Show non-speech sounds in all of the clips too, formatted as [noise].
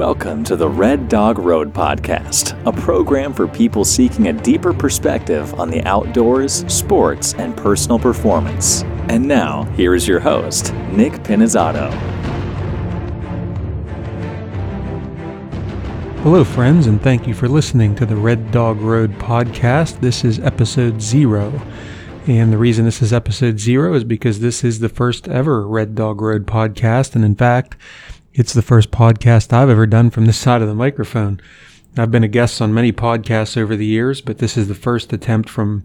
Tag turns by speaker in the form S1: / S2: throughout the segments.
S1: Welcome to the Red Dog Road Podcast, a program for people seeking a deeper perspective on the outdoors, sports, and personal performance. And now, here is your host, Nick Pinizzotto.
S2: Hello, friends, and thank you for listening to the Red Dog Road Podcast. This is episode zero. And the reason this is episode zero is because this is the first ever Red Dog Road podcast. And in fact, it's the first podcast I've ever done from this side of the microphone. I've been a guest on many podcasts over the years, but this is the first attempt from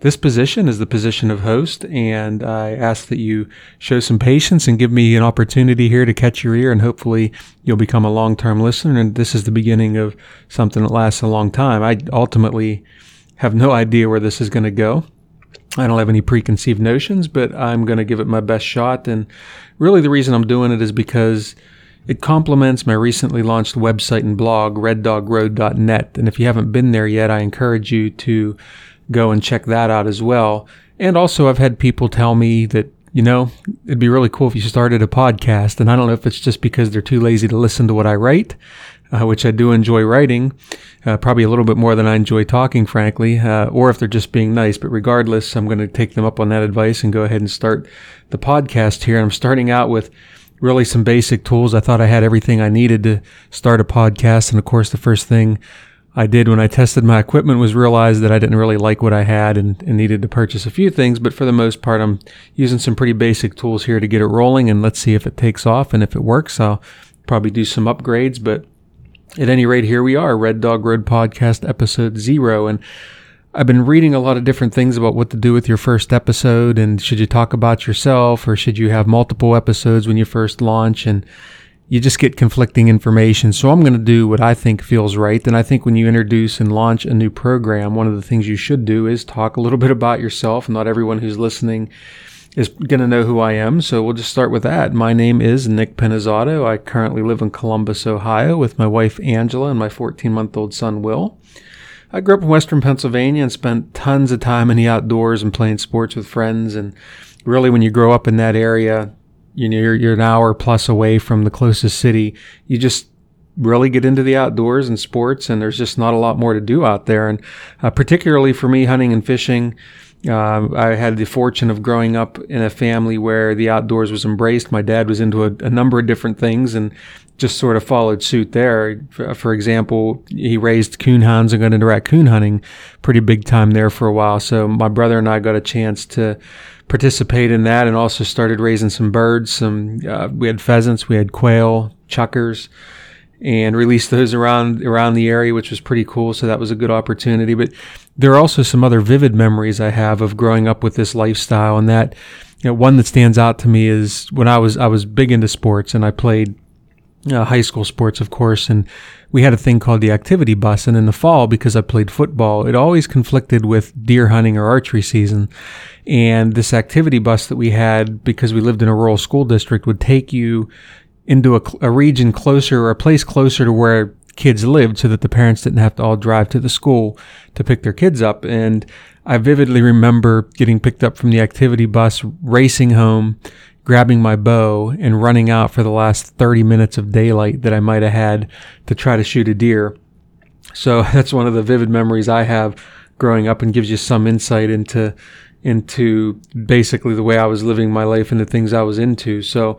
S2: this position as the position of host. And I ask that you show some patience and give me an opportunity here to catch your ear, and hopefully you'll become a long term listener. And this is the beginning of something that lasts a long time. I ultimately have no idea where this is going to go. I don't have any preconceived notions, but I'm going to give it my best shot. And really, the reason I'm doing it is because it complements my recently launched website and blog, reddogroad.net. And if you haven't been there yet, I encourage you to go and check that out as well. And also, I've had people tell me that, you know, it'd be really cool if you started a podcast. And I don't know if it's just because they're too lazy to listen to what I write, uh, which I do enjoy writing, uh, probably a little bit more than I enjoy talking, frankly, uh, or if they're just being nice. But regardless, I'm going to take them up on that advice and go ahead and start the podcast here. And I'm starting out with really some basic tools. I thought I had everything I needed to start a podcast. And of course, the first thing I did when I tested my equipment was realize that I didn't really like what I had and, and, needed to purchase a few things. But for the most part, I'm using some pretty basic tools here to get it rolling. And let's see if it takes off. And if it works, I'll probably do some upgrades. But at any rate, here we are, Red Dog Road Podcast, episode zero. And I've been reading a lot of different things about what to do with your first episode and should you talk about yourself or should you have multiple episodes when you first launch and you just get conflicting information. So I'm going to do what I think feels right. And I think when you introduce and launch a new program, one of the things you should do is talk a little [laughs] bit about yourself. Not everyone who's listening is going to know who I am. So we'll just start with that. My name is Nick Pinizzotto. I currently live in Columbus, Ohio with my wife Angela and my 14 month old son Will. I grew up in Western Pennsylvania and spent tons of time in the outdoors and playing sports with friends. And really, when you grow up in that area, you know, you're, you're an hour plus away from the closest city. You just really get into the outdoors and sports, and there's just not a lot more to do out there. And uh, particularly for me, hunting and fishing, uh, I had the fortune of growing up in a family where the outdoors was embraced. My dad was into a, a number of different things and just sort of followed suit there. For, example, he raised coonhounds and got into raccoon hunting pretty big time there for a while. So my brother and I got a chance to participate in that and also started raising some birds. Some uh, we had pheasants, we had quail, chukars, and released those around around the area, which was pretty cool. So that was a good opportunity. But there are also some other vivid memories I have of growing up with this lifestyle, and that you know, one that stands out to me is when I was I was big into sports and I played uh, high school sports, of course, and we had a thing called the activity bus. And in the fall, because I played football, it always conflicted with deer hunting or archery season. And this activity bus that we had, because we lived in a rural school district, would take you into a, a region closer or a place closer to where kids lived so that the parents didn't have to all drive to the school to pick their kids up. And I vividly remember getting picked up from the activity bus, racing home, grabbing my bow, and running out for the last 30 minutes of daylight that I might have had to try to shoot a deer. So [laughs] that's one of the vivid memories I have growing up and gives you some insight into into basically the way I was living my life and the things I was into. So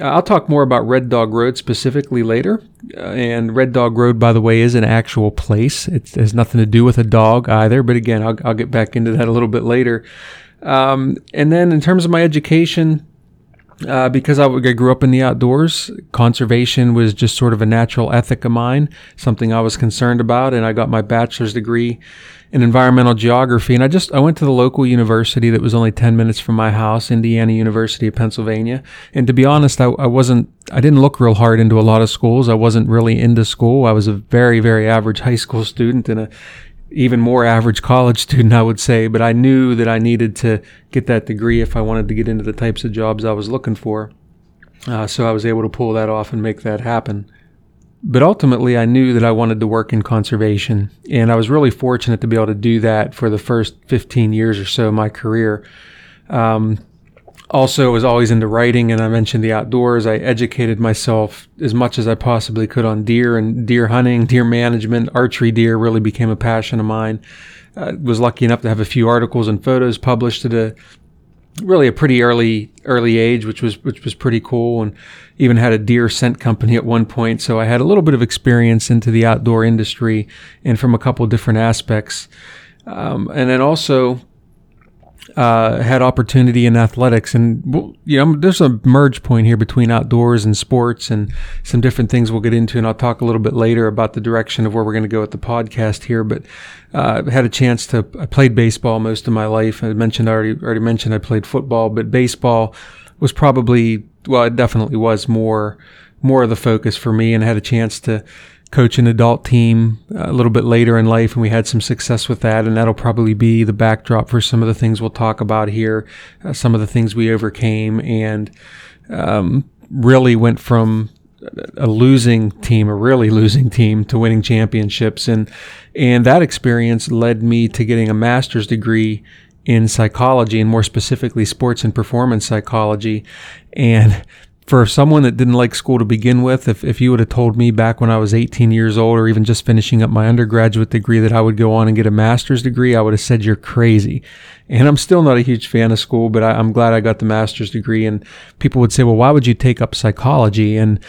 S2: I'll talk more about Red Dog Road specifically later. Uh, and Red Dog Road, by the way, is an actual place. It has nothing to do with a dog either. But again, I'll, I'll get back into that a little bit later. Um, and then in terms of my education, uh, because I, I, grew up in the outdoors, conservation was just sort of a natural ethic of mine, something I was concerned about. And I got my bachelor's degree in environmental geography. And I just, I went to the local university that was only 10 minutes from my house, Indiana University of Pennsylvania. And to be honest, I, I wasn't, I didn't look real hard into a lot of schools. I wasn't really into school. I was a very, very average high school student and a, even more average college student, I would say, but I knew that I needed to get that degree if I wanted to get into the types of jobs I was looking for. Uh, so I was able to pull that off and make that happen. But ultimately, I knew that I wanted to work in conservation. And I was really fortunate to be able to do that for the first 15 years or so of my career. Um, also was always into writing and I mentioned the outdoors. I educated myself as much as I possibly could on deer and deer hunting, deer management, archery deer really became a passion of mine. I was lucky enough to have a few articles and photos published at a really a pretty early early age, which was which was pretty cool, and even had a deer scent company at one point. So I had a little bit of experience into the outdoor industry and from a couple different aspects, um, and then also uh, had opportunity in athletics, and well, you know, there's a merge point here between outdoors and sports, and some different things we'll get into, and I'll talk a little bit later about the direction of where we're going to go with the podcast here. But uh, had a chance to I played baseball most of my life. I mentioned I already already mentioned I played football, but baseball was probably well, it definitely was more more of the focus for me, and I had a chance to coach an adult team a little bit later in life, and we had some success with that. And that'll probably be the backdrop for some of the things we'll talk about here, uh, some of the things we overcame, and um, really went from a losing team, a really losing team, to winning championships. And and that experience led me to getting a master's degree in psychology, and more specifically, sports and performance psychology. And for someone that didn't like school to begin with, if, if you would have told me back when I was 18 years old or even just finishing up my undergraduate degree that I would go on and get a master's degree, I would have said you're crazy. And I'm still not a huge fan of school, but I, I'm glad I got the master's degree. And people would say, well, why would you take up psychology? And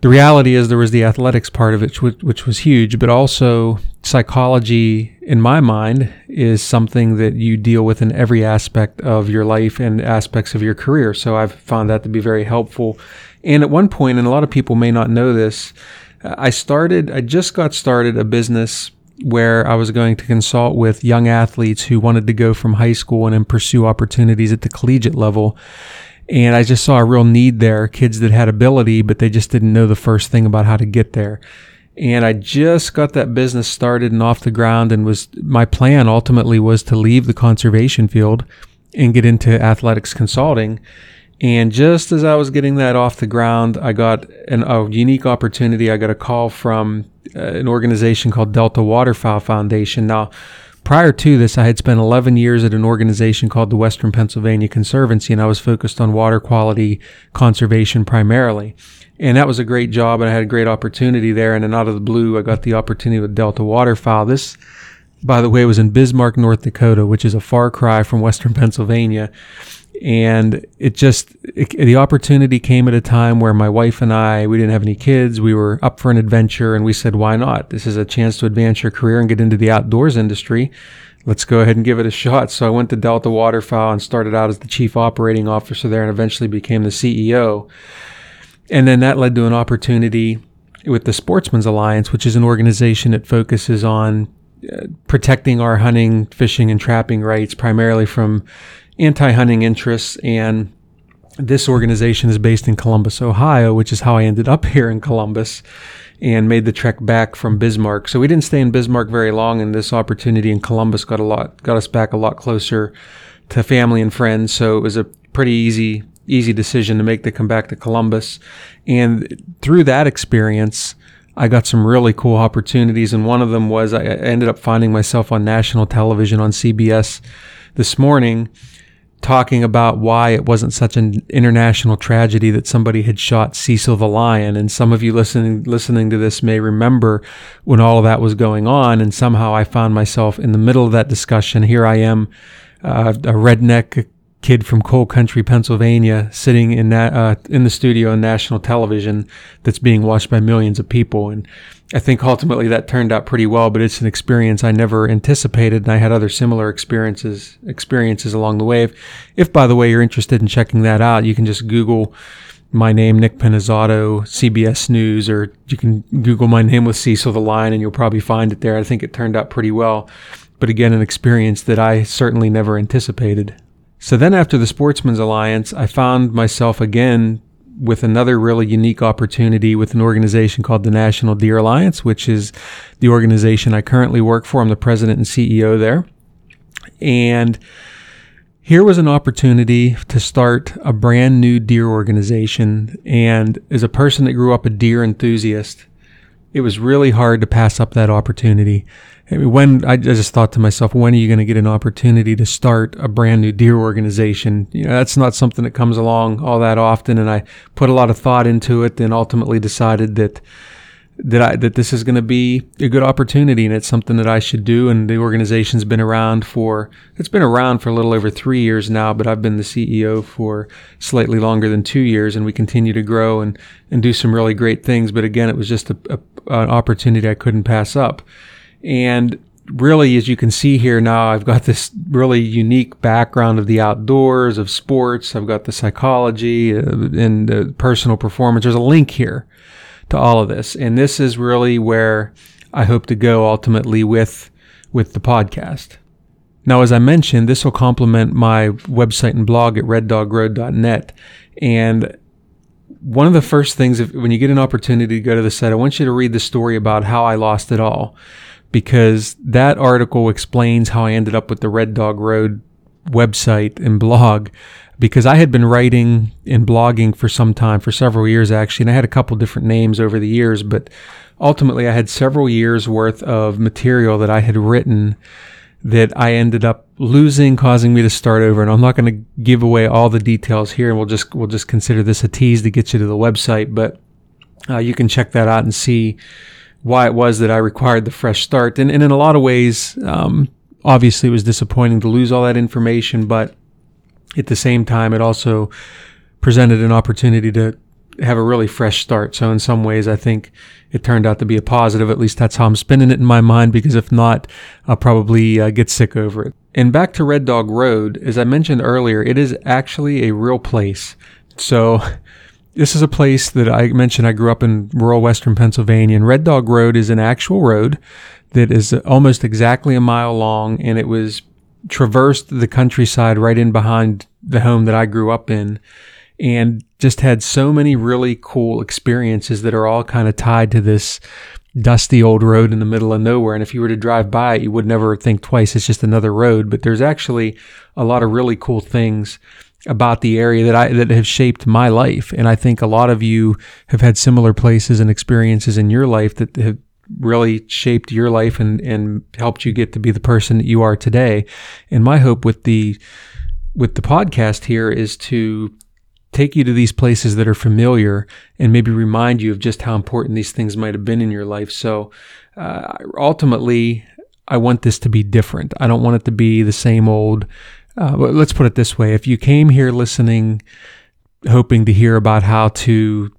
S2: the reality is there was the athletics part of it, which, which, was huge, but also psychology, in my mind, is something that you deal with in every aspect of your life and aspects of your career. So I've found that to be very helpful. And at one point, and a lot of people may not know this, uh, I started, I just got started a business where I was going to consult with young athletes who wanted to go from high school and then pursue opportunities at the collegiate level. And I just saw a real need there, kids that had ability, but they just didn't know the first thing about how to get there. And I just got that business started and off the ground and was my plan ultimately was to leave the conservation field and get into athletics consulting. And just as I was getting that off the ground, I got an, a unique opportunity. I got a call from uh, an organization called Delta Waterfowl Foundation. Now, Prior to this, I had spent 11 years at an organization called the Western Pennsylvania Conservancy, and I was focused on water quality conservation primarily. And that was a great job, and I had a great opportunity there. And then out of the blue, I got the opportunity with Delta Waterfowl. This, by the way, was in Bismarck, North Dakota, which is a far cry from Western Pennsylvania and it just it, the opportunity came at a time where my wife and I we didn't have any kids. We were up for an adventure and we said why not? This is a chance to advance your career and get into the outdoors industry. Let's go ahead and give it a shot. So I went to Delta Waterfowl and started out as the chief operating officer there and eventually became the CEO and then that led to an opportunity with the Sportsmen's Alliance which is an organization that focuses on uh, protecting our hunting, fishing, and trapping rights primarily from anti hunting interests. And this organization is based in Columbus, Ohio, which is how I ended up [laughs] here in Columbus and made the trek back from Bismarck. So we didn't stay in Bismarck very long, and this opportunity in Columbus got a lot got us back a lot closer to family and friends. So it was a pretty easy easy decision to make to come back to Columbus. And through that experience, I got some really cool opportunities, and one of them was I ended up finding myself on national television on CBS this morning talking about why it wasn't such an international tragedy that somebody had shot Cecil the lion. And some of you listening listening to this may remember when all of that was going on. And somehow I found myself in the middle of that discussion. Here I am, uh, a redneck kid from coal country Pennsylvania sitting in that uh, in the studio on national television that's being watched by millions of people. And I think ultimately that turned out pretty well but it's an experience I never anticipated and I had other similar experiences experiences along the way. If, if by the way you're interested in checking that out you can just google my name Nick Pinizzotto CBS News or you can google my name with Cecil the Lion and you'll probably find it there. I think it turned out pretty well but again an experience that I certainly never anticipated so then after the Sportsmen's Alliance, I found myself again with another really unique opportunity with an organization called the National Deer Alliance, which is the organization I currently work for. I'm the president and CEO there. And here was an opportunity to start a brand new deer organization. And as a person that grew up a deer enthusiast, it was really hard to pass up that opportunity. When I just thought to myself, when are you going to get an opportunity to start a brand new deer organization? You know, that's not something that comes along all that often. And I put a lot of thought into it and ultimately decided that that I that this is going to be a good opportunity and it's something that I should do. And the organization's been around for it's been around for a little over three years now, but I've been the CEO for slightly longer than two years, and we continue to grow and and do some really great things. But again, it was just a, a, an opportunity I couldn't pass up, and. Really, as you can see here now, I've got this really unique background of the outdoors, of sports. I've got the psychology uh, and the personal performance. There's a link here to all of this. And this is really where I hope to go ultimately with with the podcast. Now, as I mentioned, this will complement my website and blog at reddogroad.net. And one of the first things, if, when you get an opportunity to go to the site, I want you to read the story about how I lost it all, because that article explains how I ended up with the Red Dog Road website and blog because I had been writing and blogging for some time, for several years actually, and I had a couple different names over the years, but ultimately I had several years worth of material that I had written that I ended up losing, causing me to start over. And I'm not going to give away all the details here, and we'll just we'll just consider this a tease to get you to the website. But uh, you can check that out and see why it was that I required the fresh start. And, and in a lot of ways, um, obviously, it was disappointing to lose all that information, but at the same time, it also presented an opportunity to have a really fresh start. So in some ways, I think it turned out to be a positive. At least that's how I'm spinning it in my mind. Because if not, I'll probably uh, get sick over it. And back to Red Dog Road, as I mentioned earlier, it is actually a real place. So this is a place that I mentioned. I grew up in rural Western Pennsylvania, and Red Dog Road is an actual road that is almost exactly a mile long, and it was traversed the countryside right in behind the home that I grew up in and just had so many really cool experiences that are all kind of tied to this dusty old road in the middle of nowhere. And if you were to drive by it, you would never think twice. It's just another road. But there's actually a lot of really cool things about the area that I that have shaped my life. And I think a lot of you have had similar places and experiences in your life that have really shaped your life and, and helped you get to be the person that you are today. And my hope with the with the podcast here is to take you to these places that are familiar and maybe remind you of just how important these things might have been in your life. So uh, ultimately, I want this to be different. I don't want it to be the same old. Uh, let's put it this way: if you came here listening, hoping to hear about how to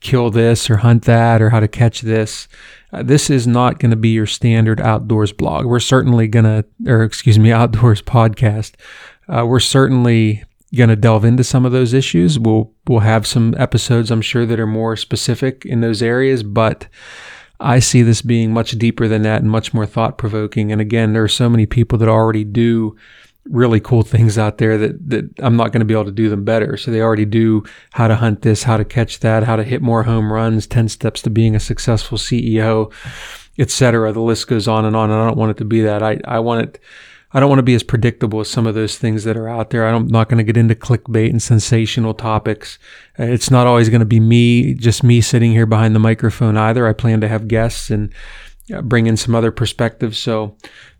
S2: kill this or hunt that or how to catch this, uh, this is not going to be your standard outdoors blog. We're certainly going to, or excuse me, [laughs] outdoors podcast. Uh, we're certainly going to delve into some of those issues. We'll we'll have some episodes, I'm sure, that are more specific in those areas, but I see this being much deeper than that and much more thought provoking. And again, there are so many people that already do really cool things out there that, that I'm not going to be able to do them better. So they already do how to hunt this, how to catch that, how to hit more home runs, 10 steps to being a successful CEO, etc. The list goes on and on. And I don't want it to be that. I, I want it, I don't want to be as predictable as some of those things that are out there. I'm not going to get into clickbait and sensational topics. It's not always going to be me, just me sitting here behind the microphone either. I plan to have guests and uh, bring in some other perspectives. So,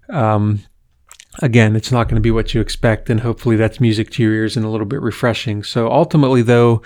S2: um, again, it's not going to be what you expect, and hopefully that's music to your ears and a little bit refreshing. So ultimately, though,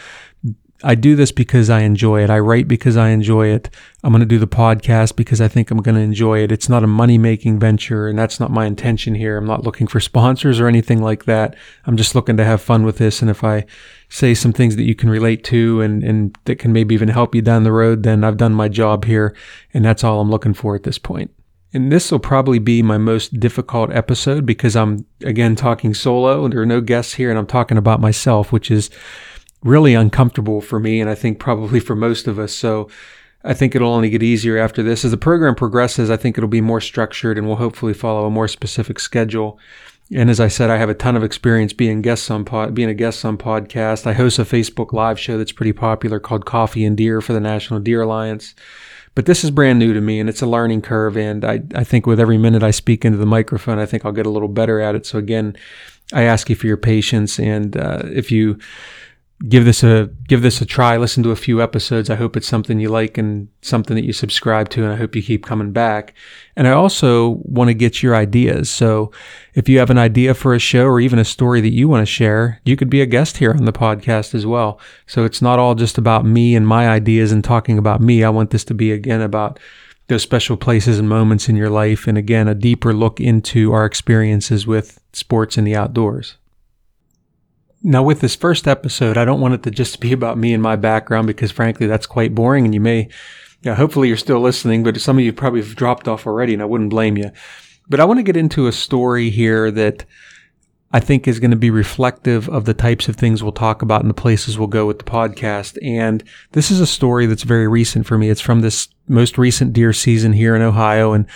S2: I do this because I enjoy it. I write because I enjoy it. I'm going to do the podcast because I think I'm going to enjoy it. It's not a money making venture, and that's not my intention here. I'm not looking for sponsors or anything like that. I'm just looking to have fun with this. And if I say some things that you can relate to and, and that can maybe even help you down the road, then I've done my job here. And that's all I'm looking for at this point. And this will probably be my most difficult episode because I'm, again, talking solo and there are no guests here and I'm talking about myself, which is really uncomfortable for me and I think probably for most of us. So I think it'll only get easier after this. As the program progresses, I think it'll be more structured and we'll hopefully follow a more specific schedule. And as I said, I have a ton of experience being guests on pod, being a guest on podcast. I host a Facebook live show that's pretty popular called Coffee and Deer for the National Deer Alliance. But this is brand new to me and it's a learning curve. And I, I think with every minute I speak into the microphone, I think I'll get a little better at it. So again, I ask you for your patience. And uh, if you give this a give this a try. Listen to a few episodes. I hope it's something you like and something that you subscribe to, and I hope you keep coming back. And I also want to get your ideas. So if you have an idea for a show or even a story that you want to share, you could be a guest here on the podcast as well. So it's not all just about me and my ideas and talking about me. I want this to be again about those special places and moments in your life, and again a deeper look into our experiences with sports and the outdoors. Now, with this first episode, I don't want it to just be about me and my background because, frankly, that's quite boring. And you may, yeah, hopefully you're still listening, but some of you probably have dropped off already, and I wouldn't blame you. But I want to get into a story here that I think is going to be reflective of the types of things we'll talk about and the places we'll go with the podcast. And this is a story that's very recent for me. It's from this most recent deer season here in Ohio. And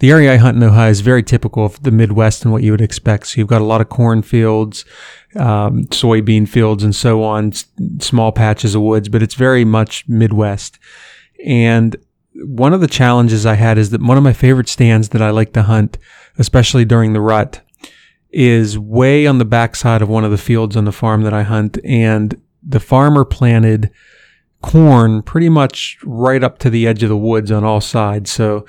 S2: the area I hunt in Ohio is very typical of the Midwest and what you would expect. So you've got a lot of cornfields, um, soybean fields, and so on, s- small patches of woods, but it's very much Midwest. And one of the challenges I had is that one of my favorite stands that I like to hunt, especially during the rut, is way on the backside of one of the fields on the farm that I hunt. And the farmer planted corn pretty much right up to the edge of the woods on all sides. So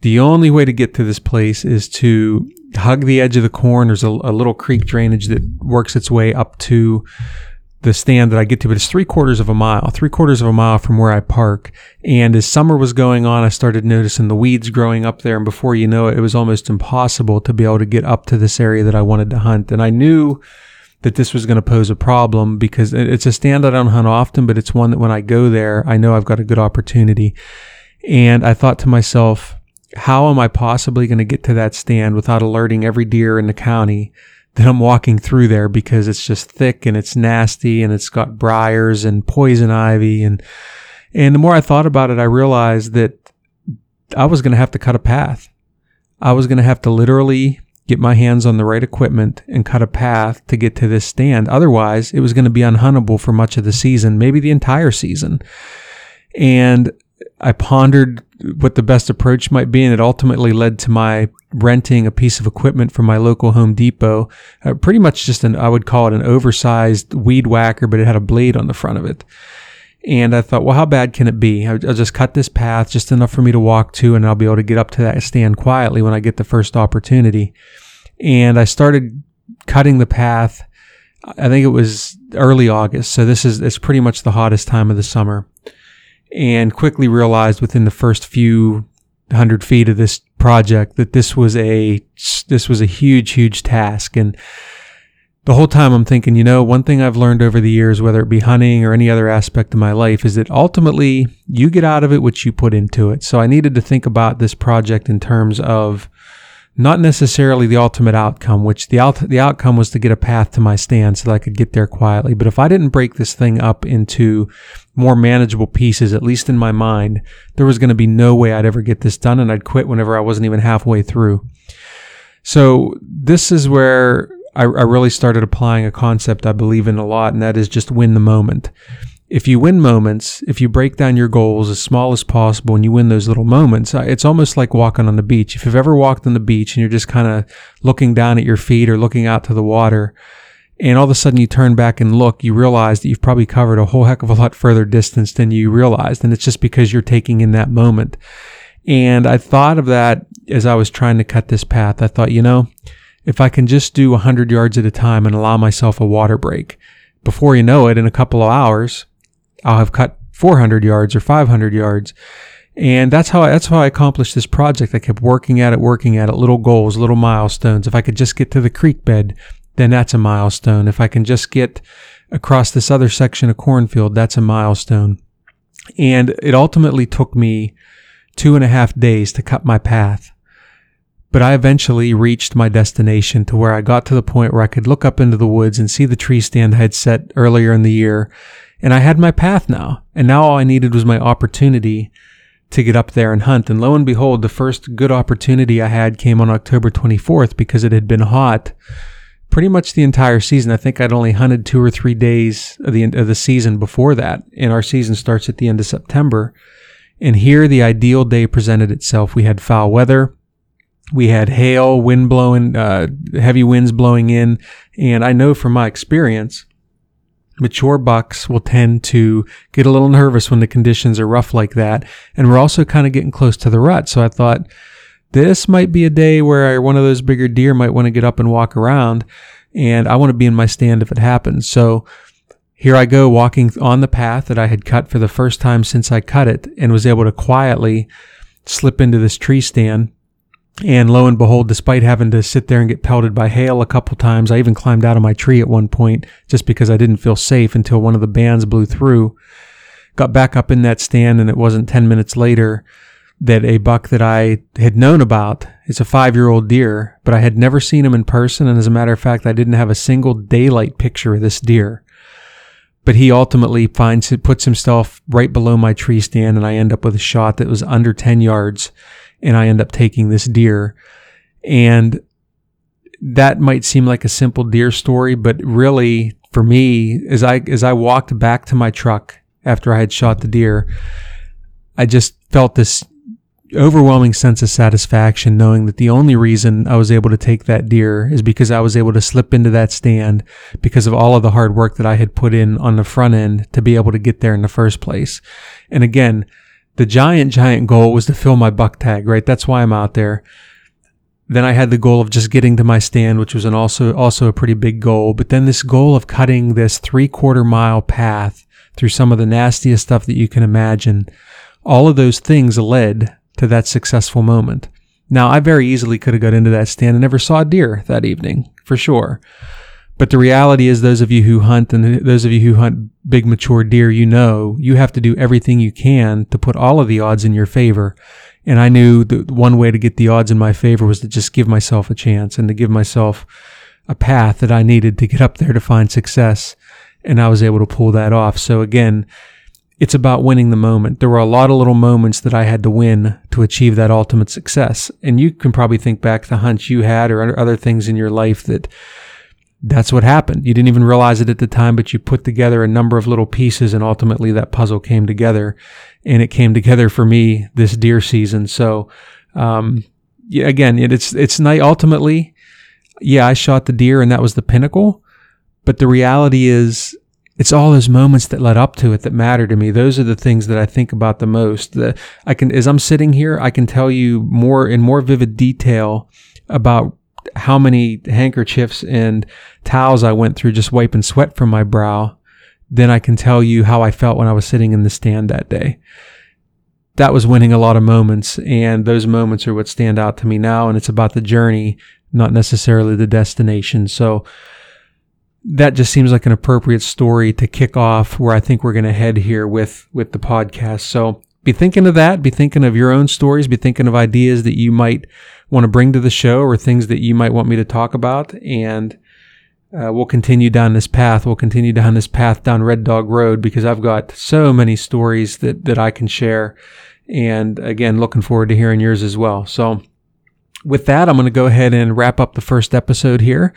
S2: the only way to get to this place is to hug the edge of the corn. There's a, a little creek drainage that works its way up to the stand that I get to, but it's three quarters of a mile, three quarters of a mile from where I park. And as summer was going on, I started noticing the weeds growing up there. And before you know it, it was almost impossible to be able to get up to this area that I wanted to hunt. And I knew that this was going to pose a problem because it's a stand I don't hunt often, but it's one that when I go there, I know I've got a good opportunity. And I thought to myself, how am I possibly going to get to that stand without alerting every deer in the county that I'm walking through there because it's just thick and it's nasty and it's got briars and poison ivy and and the more I thought about it, I realized that I was going to have to cut a path. I was going to have to literally get my hands on the right equipment and cut a path to get to this stand. Otherwise, it was going to be unhuntable for much of the season, maybe the entire season. And I pondered what the best approach might be, and it ultimately led to my renting a piece of equipment from my local Home Depot. Uh, pretty much just an, I would call it an oversized weed whacker, but it had a blade on the front of it. And I thought, well, how bad can it be? I'll just cut this path just enough for me to walk to, and I'll be able to get up to that stand quietly when I get the first opportunity. And I started cutting the path. I think it was early August. So this is, it's pretty much the hottest time of the summer and quickly realized within the first few hundred feet of this project that this was a this was a huge huge task and the whole time I'm thinking, you know, one thing I've learned over the years, whether it be hunting or any other aspect of my life, is that ultimately you get out of it what you put into it. So I needed to think about this project in terms of not necessarily the ultimate outcome, which the out- the outcome was to get a path to my stand so that I could get there quietly. But if I didn't break this thing up into more manageable pieces, at least in my mind, there was going to be no way I'd ever get this done, and I'd quit whenever I wasn't even halfway through. So this is where I, I really started applying a concept I believe in a lot, and that is just win the moment. If you win moments, if you break down your goals as small as possible and you win those little moments, it's almost like walking on the beach. If you've ever walked on the beach and you're just kind of looking down at your feet or looking out to the water, and all of a sudden you turn back and look, you realize that you've probably covered a whole heck of a lot further distance than you realized. And it's just because you're taking in that moment. And I thought of that as I was trying to cut this path. I thought, you know, if I can just do 100 yards at a time and allow myself a water break, before you know it, in a couple of hours, I'll have cut 400 yards or 500 yards. And that's how I, that's how I accomplished this project. I kept working at it, working at it, little goals, little milestones. If I could just get to the creek bed, then that's a milestone. If I can just get across this other section of cornfield, that's a milestone. And it ultimately took me two and a half days to cut my path. But I eventually reached my destination to where I got to the point where I could look up into the woods and see the tree stand I had set earlier in the year. And I had my path now. And now all I needed was my opportunity to get up there and hunt. And lo and behold, the first good opportunity I had came on October 24th because it had been hot pretty much the entire season. I think I'd only hunted two or three days of the of the season before that, and our season starts at the end of September. And here, the ideal day presented itself. We had foul weather, we had hail, wind blowing, uh, heavy winds blowing in, and I know from my experience mature bucks will tend to get a little nervous when the conditions are rough like that. And we're also kind of getting close to the rut. So I thought this might be a day where one of those bigger deer might want to get up and walk around. And I want to be in my stand if it happens. So here I go walking on the path that I had cut for the first time since I cut it and was able to quietly slip into this tree stand and lo and behold, despite having to sit there and get pelted by hail a couple times, I even climbed out of my tree at one point just because I didn't feel safe until one of the bands blew through. Got back up in that stand, and it wasn't 10 minutes later that a buck that I had known about, it's a five year old deer, but I had never seen him in person. And as a matter of fact, I didn't have a single daylight picture of this deer. But he ultimately finds it, puts himself right below my tree stand, and I end up with a shot that was under 10 yards and I end up taking this deer. And that might seem like a simple deer story, but really for me, as I as I walked back to my truck after I had shot the deer, I just felt this overwhelming sense of satisfaction knowing that the only reason I was able to take that deer is because I was able to slip into that stand because of all of the hard work that I had put in on the front end to be able to get there in the first place. And again, the giant, giant goal was to fill my buck tag, right? That's why I'm out there. Then I had the goal of just getting to my stand, which was an also, also a pretty big goal. But then this goal of cutting this three quarter mile path through some of the nastiest stuff that you can imagine. All of those things led to that successful moment. Now, I very easily could have got into that stand and never saw a deer that evening, for sure. But the reality is, those of you who hunt and those of you who hunt big mature deer, you know, you have to do everything you can to put all of the odds in your favor. And I knew that one way to get the odds in my favor was to just give myself a chance and to give myself a path that I needed to get up there to find success. And I was able to pull that off. So again, it's about winning the moment. There were a lot of little moments that I had to win to achieve that ultimate success. And you can probably think back to hunts you had or other things in your life that that's what happened. You didn't even realize it at the time, but you put together a number of little pieces and ultimately that puzzle came together and it came together for me this deer season. So, um, yeah, again, it, it's, it's night ultimately. Yeah, I shot the deer and that was the pinnacle, but the reality is it's all those moments that led up to it that matter to me. Those are the things that I think about the most. The, I can, as I'm sitting here, I can tell you more in more vivid detail about how many handkerchiefs and towels I went through just wiping sweat from my brow, then I can tell you how I felt when I was sitting in the stand that day. That was winning a lot of moments, and those moments are what stand out to me now, and it's about the journey, not necessarily the destination. So that just seems like an appropriate story to kick off where I think we're going to head here with with the podcast. So be thinking of that, be thinking of your own stories, be thinking of ideas that you might want to bring to the show or things that you might want me to talk about. And uh, we'll continue down this path. We'll continue down this path down Red Dog Road because I've got so many stories that, that I can share. And again, looking forward to hearing yours as well. So with that, I'm going to go ahead and wrap up the first episode here.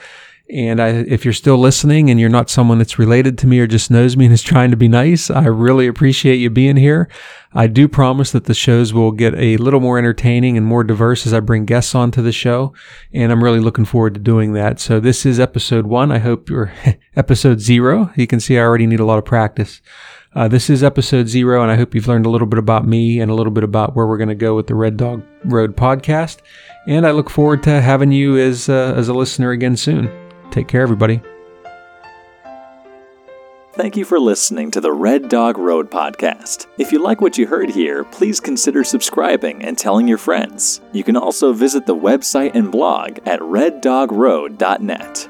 S2: And I, if you're still listening and you're not someone that's related to me or just knows me and is trying to be nice, I really appreciate you being here. I do promise that the shows will get a little more entertaining and more diverse as I bring guests onto the show. And I'm really looking forward to doing that. So this is episode one. I hope you're [laughs] episode zero. You can see I already need a lot of practice. Uh, this is episode zero, and I hope you've learned a little bit about me and a little bit about where we're going to go with the Red Dog Road podcast. And I look forward to having you as uh, as a listener again soon. Take care, everybody.
S1: Thank you for listening to the Red Dog Road podcast. If you like what you heard here, please consider subscribing and telling your friends. You can also visit the website and blog at reddogroad.net.